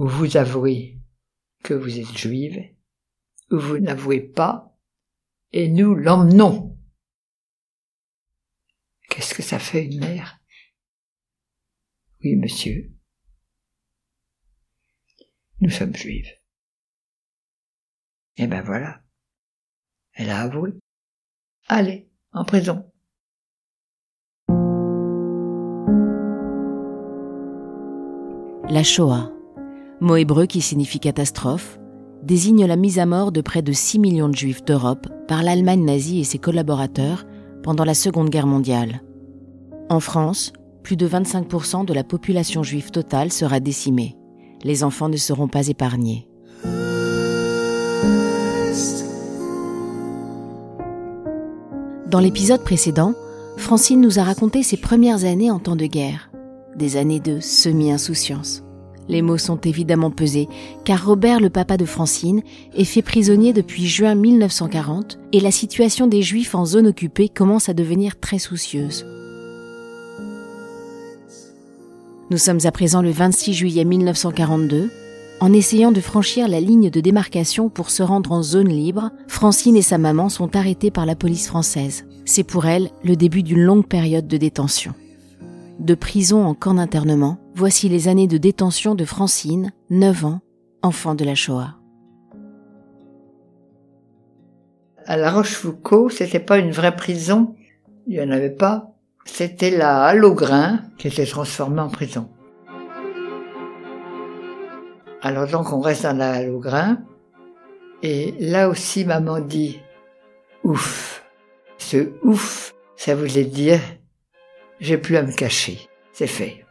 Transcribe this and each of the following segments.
où vous avouez que vous êtes juive, ou vous n'avouez pas, et nous l'emmenons. Qu'est-ce que ça fait une mère? Oui, monsieur. Nous sommes juives. Et ben voilà. Elle a avoué. Allez, en prison. La Shoah, mot hébreu qui signifie catastrophe, désigne la mise à mort de près de 6 millions de juifs d'Europe par l'Allemagne nazie et ses collaborateurs pendant la Seconde Guerre mondiale. En France, plus de 25% de la population juive totale sera décimée. Les enfants ne seront pas épargnés. Dans l'épisode précédent, Francine nous a raconté ses premières années en temps de guerre des années de semi-insouciance. Les mots sont évidemment pesés, car Robert, le papa de Francine, est fait prisonnier depuis juin 1940 et la situation des Juifs en zone occupée commence à devenir très soucieuse. Nous sommes à présent le 26 juillet 1942. En essayant de franchir la ligne de démarcation pour se rendre en zone libre, Francine et sa maman sont arrêtées par la police française. C'est pour elle le début d'une longue période de détention de prison en camp d'internement, voici les années de détention de Francine, 9 ans, enfant de la Shoah. À La Rochefoucauld, c'était pas une vraie prison, il y en avait pas. C'était la Halograin qui était transformée en prison. Alors donc on reste dans la Halograin, et là aussi maman dit ouf. Ce ouf, ça voulait dire j'ai plus à me cacher. C'est fait.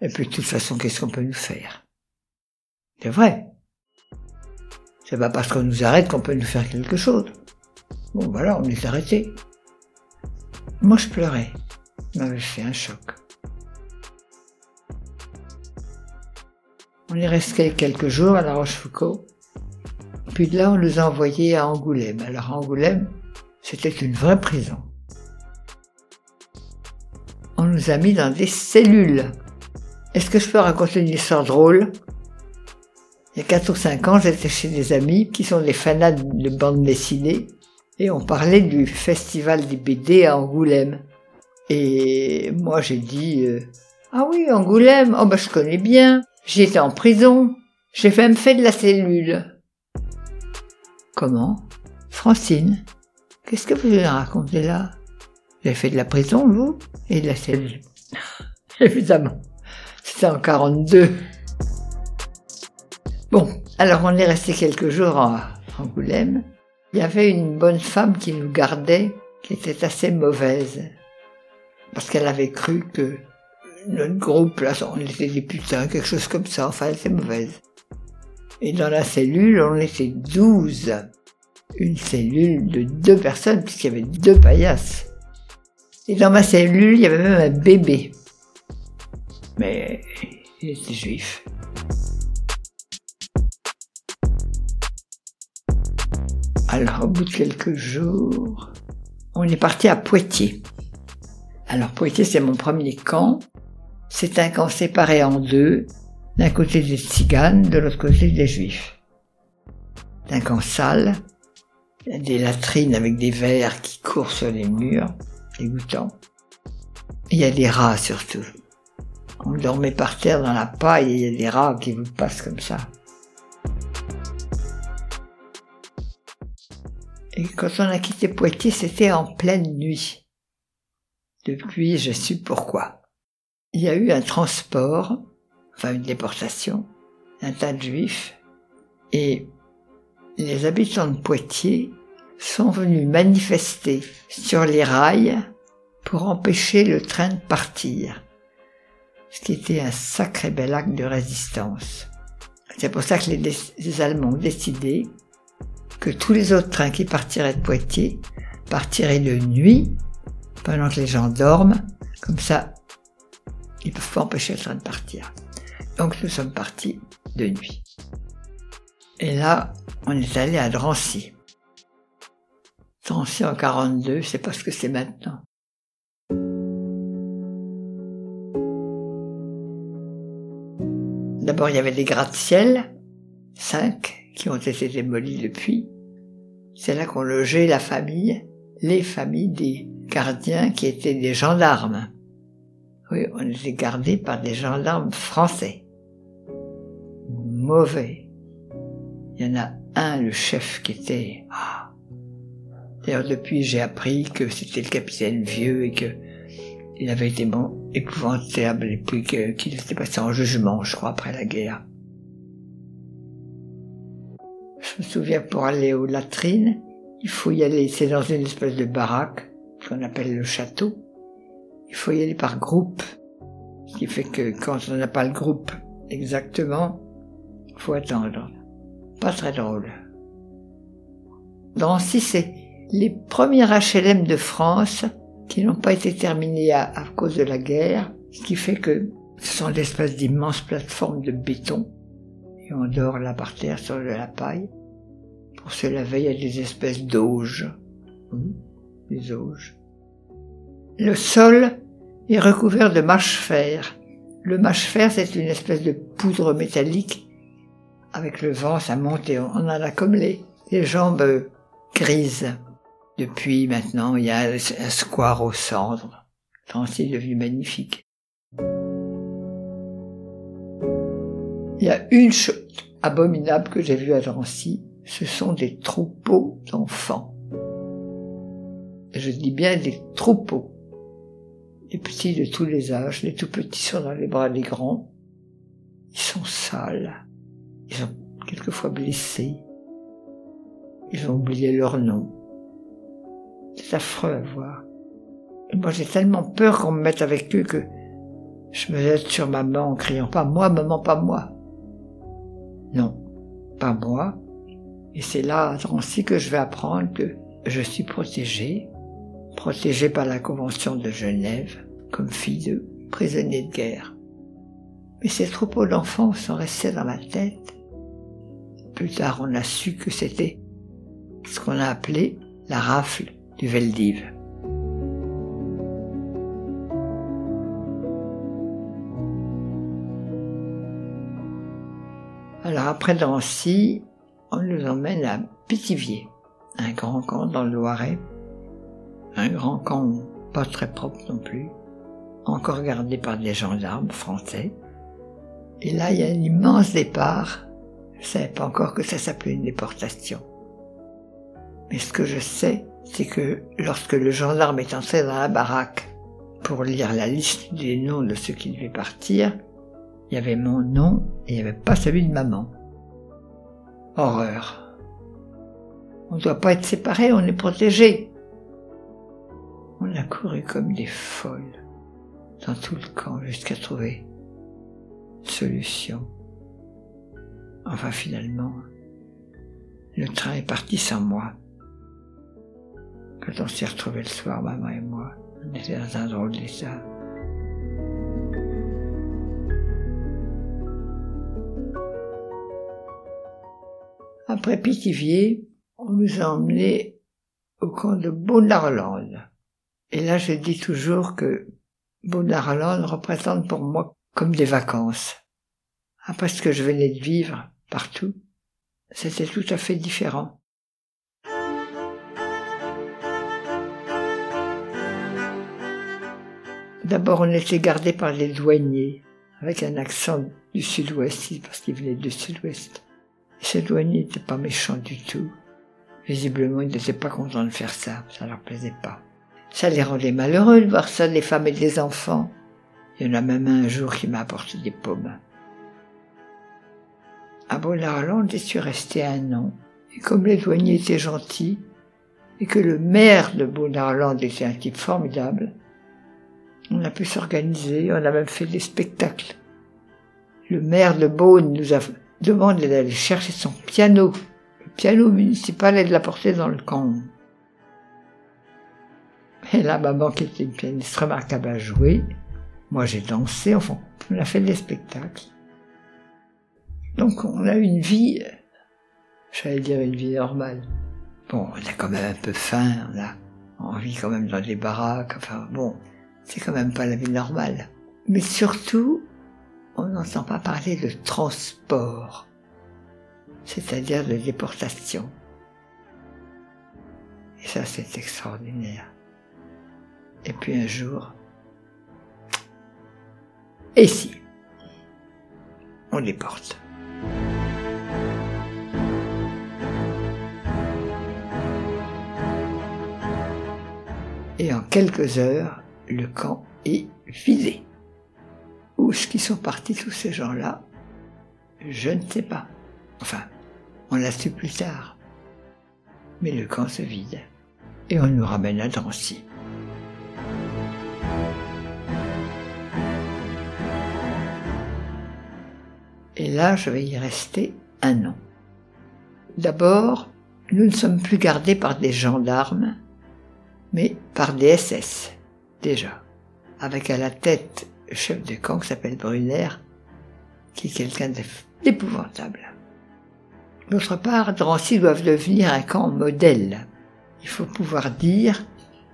Et puis de toute façon, qu'est-ce qu'on peut nous faire? C'est vrai. C'est pas parce qu'on nous arrête qu'on peut nous faire quelque chose. Bon voilà, on est arrêté. Moi je pleurais. m'avait fait un choc. On est resté quelques jours à La Rochefoucauld. Puis de là, on nous a envoyés à Angoulême. Alors Angoulême, c'était une vraie prison on nous a mis dans des cellules. Est-ce que je peux raconter une histoire drôle? Il y a 4 ou 5 ans, j'étais chez des amis qui sont des fanats de bande dessinée et on parlait du festival des BD à Angoulême. Et moi j'ai dit euh, Ah oui, Angoulême, oh ben je connais bien, j'y étais en prison, j'ai même fait de la cellule. Comment? Francine, qu'est-ce que vous racontez là? Vous avez fait de la prison, vous Et de la cellule. Évidemment. C'était en 42. Bon, alors on est resté quelques jours à Angoulême. Il y avait une bonne femme qui nous gardait, qui était assez mauvaise. Parce qu'elle avait cru que notre groupe, là, on était des putains, quelque chose comme ça. Enfin, elle était mauvaise. Et dans la cellule, on était douze. Une cellule de deux personnes, puisqu'il y avait deux paillasses. Et dans ma cellule, il y avait même un bébé. Mais il était juif. Alors, au bout de quelques jours, on est parti à Poitiers. Alors, Poitiers, c'est mon premier camp. C'est un camp séparé en deux. D'un côté des tziganes, de l'autre côté des juifs. C'est un camp sale. Des latrines avec des vers qui courent sur les murs dégoûtant. Il y a des rats surtout. On dormait par terre dans la paille il y a des rats qui vous passent comme ça. Et quand on a quitté Poitiers, c'était en pleine nuit. Depuis, je sais pourquoi. Il y a eu un transport, enfin une déportation, d'un tas de juifs, et les habitants de Poitiers sont venus manifester sur les rails pour empêcher le train de partir, ce qui était un sacré bel acte de résistance. C'est pour ça que les, Allemands ont décidé que tous les autres trains qui partiraient de Poitiers partiraient de nuit, pendant que les gens dorment, comme ça, ils peuvent pas empêcher le train de partir. Donc nous sommes partis de nuit. Et là, on est allé à Drancy. Drancy en 42, c'est pas ce que c'est maintenant. D'abord, il y avait des gratte-ciel, cinq, qui ont été démolis depuis. C'est là qu'on logeait la famille, les familles des gardiens qui étaient des gendarmes. Oui, on était gardés par des gendarmes français. Mauvais. Il y en a un, le chef, qui était... Ah. D'ailleurs, depuis, j'ai appris que c'était le capitaine vieux et que il avait été épouvantable et puis qu'il était passé en jugement, je crois, après la guerre. Je me souviens pour aller aux latrines, il faut y aller, c'est dans une espèce de baraque, qu'on appelle le château. Il faut y aller par groupe. Ce qui fait que quand on n'a pas le groupe exactement, faut attendre. Pas très drôle. Dans si c'est les premiers HLM de France qui n'ont pas été terminés à, cause de la guerre, ce qui fait que ce sont des espèces d'immenses plateformes de béton, et on dort là par terre sur de la paille. Pour se laver, il y a des espèces d'auges. Mmh, des auges. Le sol est recouvert de mâche-fer. Le mâche-fer, c'est une espèce de poudre métallique. Avec le vent, ça monte et on en a comme les, les jambes grises. Depuis maintenant, il y a un square au centre. Drancy est devenu magnifique. Il y a une chose abominable que j'ai vue à Drancy, ce sont des troupeaux d'enfants. Je dis bien des troupeaux. Les petits de tous les âges, les tout petits sont dans les bras des grands. Ils sont sales. Ils sont quelquefois blessés. Ils ont oublié leur nom. C'est affreux à voir. Moi, j'ai tellement peur qu'on me mette avec eux que je me jette sur maman en criant pas moi, maman, pas moi. Non, pas moi. Et c'est là, ainsi que je vais apprendre que je suis protégée, protégée par la Convention de Genève, comme fille de prisonnier de guerre. Mais ces troupeaux d'enfants sont restés dans ma tête. Plus tard, on a su que c'était ce qu'on a appelé la rafle du Veldiv. Alors après Drancy, on nous emmène à Pithiviers, un grand camp dans le Loiret, un grand camp pas très propre non plus, encore gardé par des gendarmes français. Et là, il y a un immense départ. Je savais pas encore que ça s'appelait une déportation. Mais ce que je sais, c'est que lorsque le gendarme est entré dans la baraque pour lire la liste des noms de ceux qui devaient partir, il y avait mon nom et il n'y avait pas celui de maman. Horreur. On ne doit pas être séparés, on est protégés. On a couru comme des folles dans tout le camp jusqu'à trouver une solution. Enfin finalement, le train est parti sans moi. Quand on s'est retrouvés le soir, maman et moi, on était dans un drôle d'état. Après Pithiviers, on nous a emmenés au camp de Bonarland. Et là, je dis toujours que Bonarland représente pour moi comme des vacances. Après ce que je venais de vivre partout, c'était tout à fait différent. D'abord, on était gardé par les douaniers, avec un accent du sud-ouest, parce qu'ils venaient du sud-ouest. Ces douaniers n'étaient pas méchants du tout. Visiblement, ils n'étaient pas contents de faire ça, ça leur plaisait pas. Ça les rendait malheureux de voir ça, les femmes et les enfants. Il y en a même un jour qui m'a apporté des pommes. À Bonarland, je suis resté un an. Et comme les douaniers étaient gentils, et que le maire de Bonarland était un type formidable, on a pu s'organiser, on a même fait des spectacles. Le maire de Beaune nous a demandé d'aller chercher son piano. Le piano municipal et de l'apporter dans le camp. Et là, maman, qui était une pianiste remarquable à jouer, moi j'ai dansé, enfin, on a fait des spectacles. Donc on a une vie, j'allais dire une vie normale. Bon, on a quand même un peu faim, on vit quand même dans des baraques, enfin bon, c'est quand même pas la vie normale. Mais surtout, on n'entend pas parler de transport, c'est-à-dire de déportation. Et ça, c'est extraordinaire. Et puis un jour, et si on déporte. Et en quelques heures, le camp est vidé. Où qu'ils sont partis tous ces gens-là? Je ne sais pas. Enfin, on l'a su plus tard. Mais le camp se vide. Et on nous ramène à Drancy. Et là, je vais y rester un an. D'abord, nous ne sommes plus gardés par des gendarmes, mais par des SS, déjà, avec à la tête le chef de camp qui s'appelle Brunner, qui est quelqu'un d'épouvantable. D'autre part, Drancy doivent devenir un camp modèle. Il faut pouvoir dire,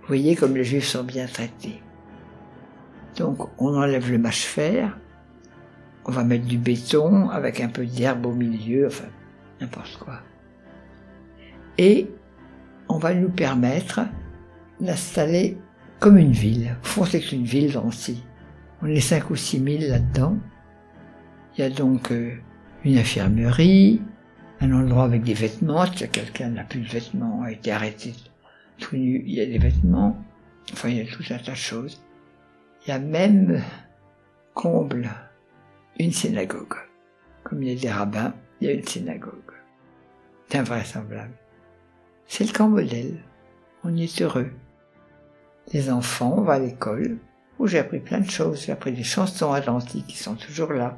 voyez comme les juifs sont bien traités. Donc on enlève le mâche-fer, on va mettre du béton avec un peu d'herbe au milieu, enfin n'importe quoi. Et on va nous permettre d'installer comme une ville. Fond, c'est une ville Drancy. On est cinq ou six mille là-dedans. Il y a donc euh, une infirmerie, un endroit avec des vêtements. Si quelqu'un n'a plus de vêtements, a été arrêté tout nu, il y a des vêtements. Enfin, il y a tout un tas de choses. Il y a même, comble, une synagogue. Comme il y a des rabbins, il y a une synagogue. C'est invraisemblable. C'est le camp modèle. On y est heureux. Les enfants, on va à l'école, où j'ai appris plein de choses. J'ai appris des chansons atlantiques qui sont toujours là.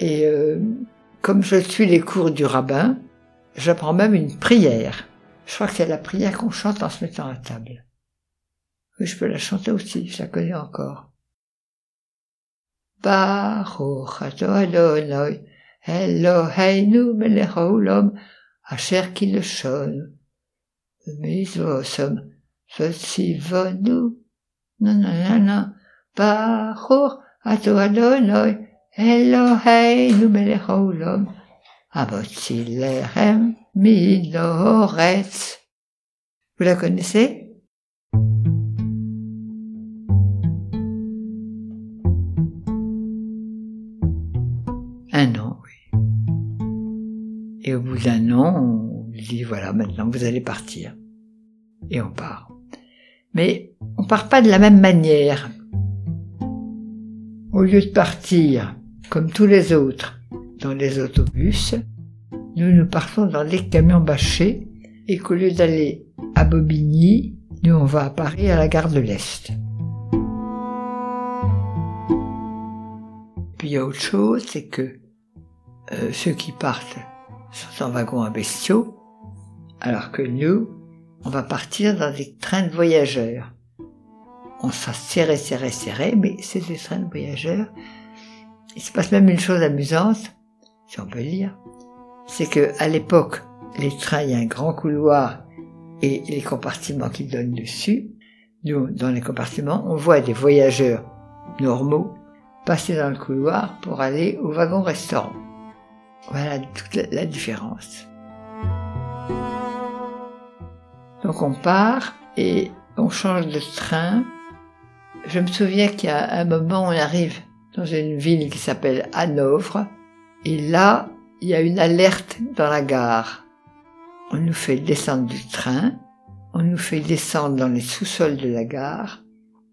Et euh, comme je suis les cours du rabbin, j'apprends même une prière. Je crois que c'est la prière qu'on chante en se mettant à table. Oui, je peux la chanter aussi, je la connais encore. Baruch Adonai Eloheinu melech haolam asher kilshon v'mizvosom v'tzivonu nanana Baruch Adonai Eloheinu melech haolam Abotzilechem midoretz. Vous la connaissez? Un an, oui. Et au bout d'un an, on dit voilà, maintenant vous allez partir. Et on part. Mais on part pas de la même manière. Au lieu de partir, comme tous les autres, dans les autobus, nous nous partons dans des camions bâchés et qu'au lieu d'aller à Bobigny, nous on va à Paris à la gare de l'Est. Puis il y a autre chose, c'est que euh, ceux qui partent sont en wagon à bestiaux, alors que nous, on va partir dans des trains de voyageurs. On sera serré, serré, serré, mais c'est des trains de voyageurs. Il se passe même une chose amusante, si on peut dire, c'est que à l'époque, les trains, il y a un grand couloir et les compartiments qui donnent dessus. Nous, dans les compartiments, on voit des voyageurs normaux passer dans le couloir pour aller au wagon-restaurant. Voilà toute la, différence. Donc on part et on change de train. Je me souviens a un moment, on arrive dans une ville qui s'appelle Hanovre. Et là, il y a une alerte dans la gare. On nous fait descendre du train, on nous fait descendre dans les sous-sols de la gare,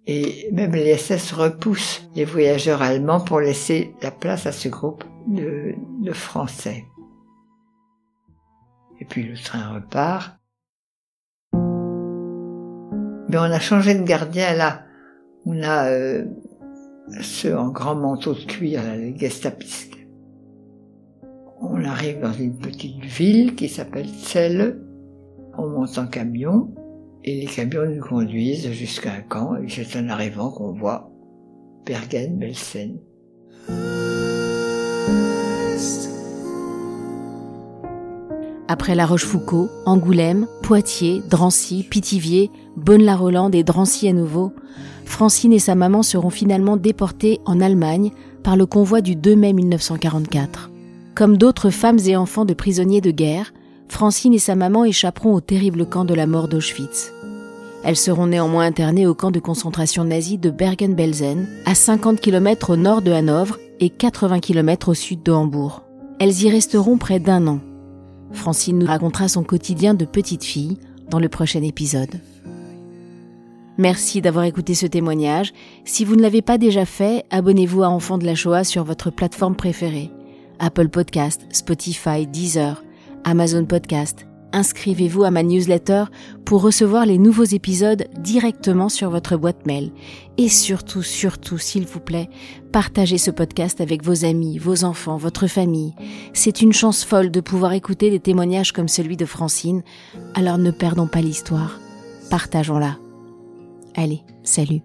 et même les SS repoussent les voyageurs allemands pour laisser la place à ce groupe de, de Français. Et puis le train repart. On a changé de gardien là. On a euh, ceux en grand manteau de cuir, les gestapistes. On arrive dans une petite ville qui s'appelle Celle. On monte en camion et les camions nous conduisent jusqu'à un camp et c'est en arrivant qu'on voit Bergen-Belsen. Après La Rochefoucauld, Angoulême, Poitiers, Drancy, Pithiviers, Bonne-la-Rolande et Drancy à nouveau, Francine et sa maman seront finalement déportées en Allemagne par le convoi du 2 mai 1944. Comme d'autres femmes et enfants de prisonniers de guerre, Francine et sa maman échapperont au terrible camp de la mort d'Auschwitz. Elles seront néanmoins internées au camp de concentration nazi de Bergen-Belsen, à 50 km au nord de Hanovre et 80 km au sud de Hambourg. Elles y resteront près d'un an. Francine nous racontera son quotidien de petite fille dans le prochain épisode. Merci d'avoir écouté ce témoignage. Si vous ne l'avez pas déjà fait, abonnez-vous à Enfants de la Shoah sur votre plateforme préférée. Apple Podcast, Spotify, Deezer, Amazon Podcast. Inscrivez-vous à ma newsletter pour recevoir les nouveaux épisodes directement sur votre boîte mail. Et surtout, surtout, s'il vous plaît, partagez ce podcast avec vos amis, vos enfants, votre famille. C'est une chance folle de pouvoir écouter des témoignages comme celui de Francine. Alors ne perdons pas l'histoire. Partageons-la. Allez, salut.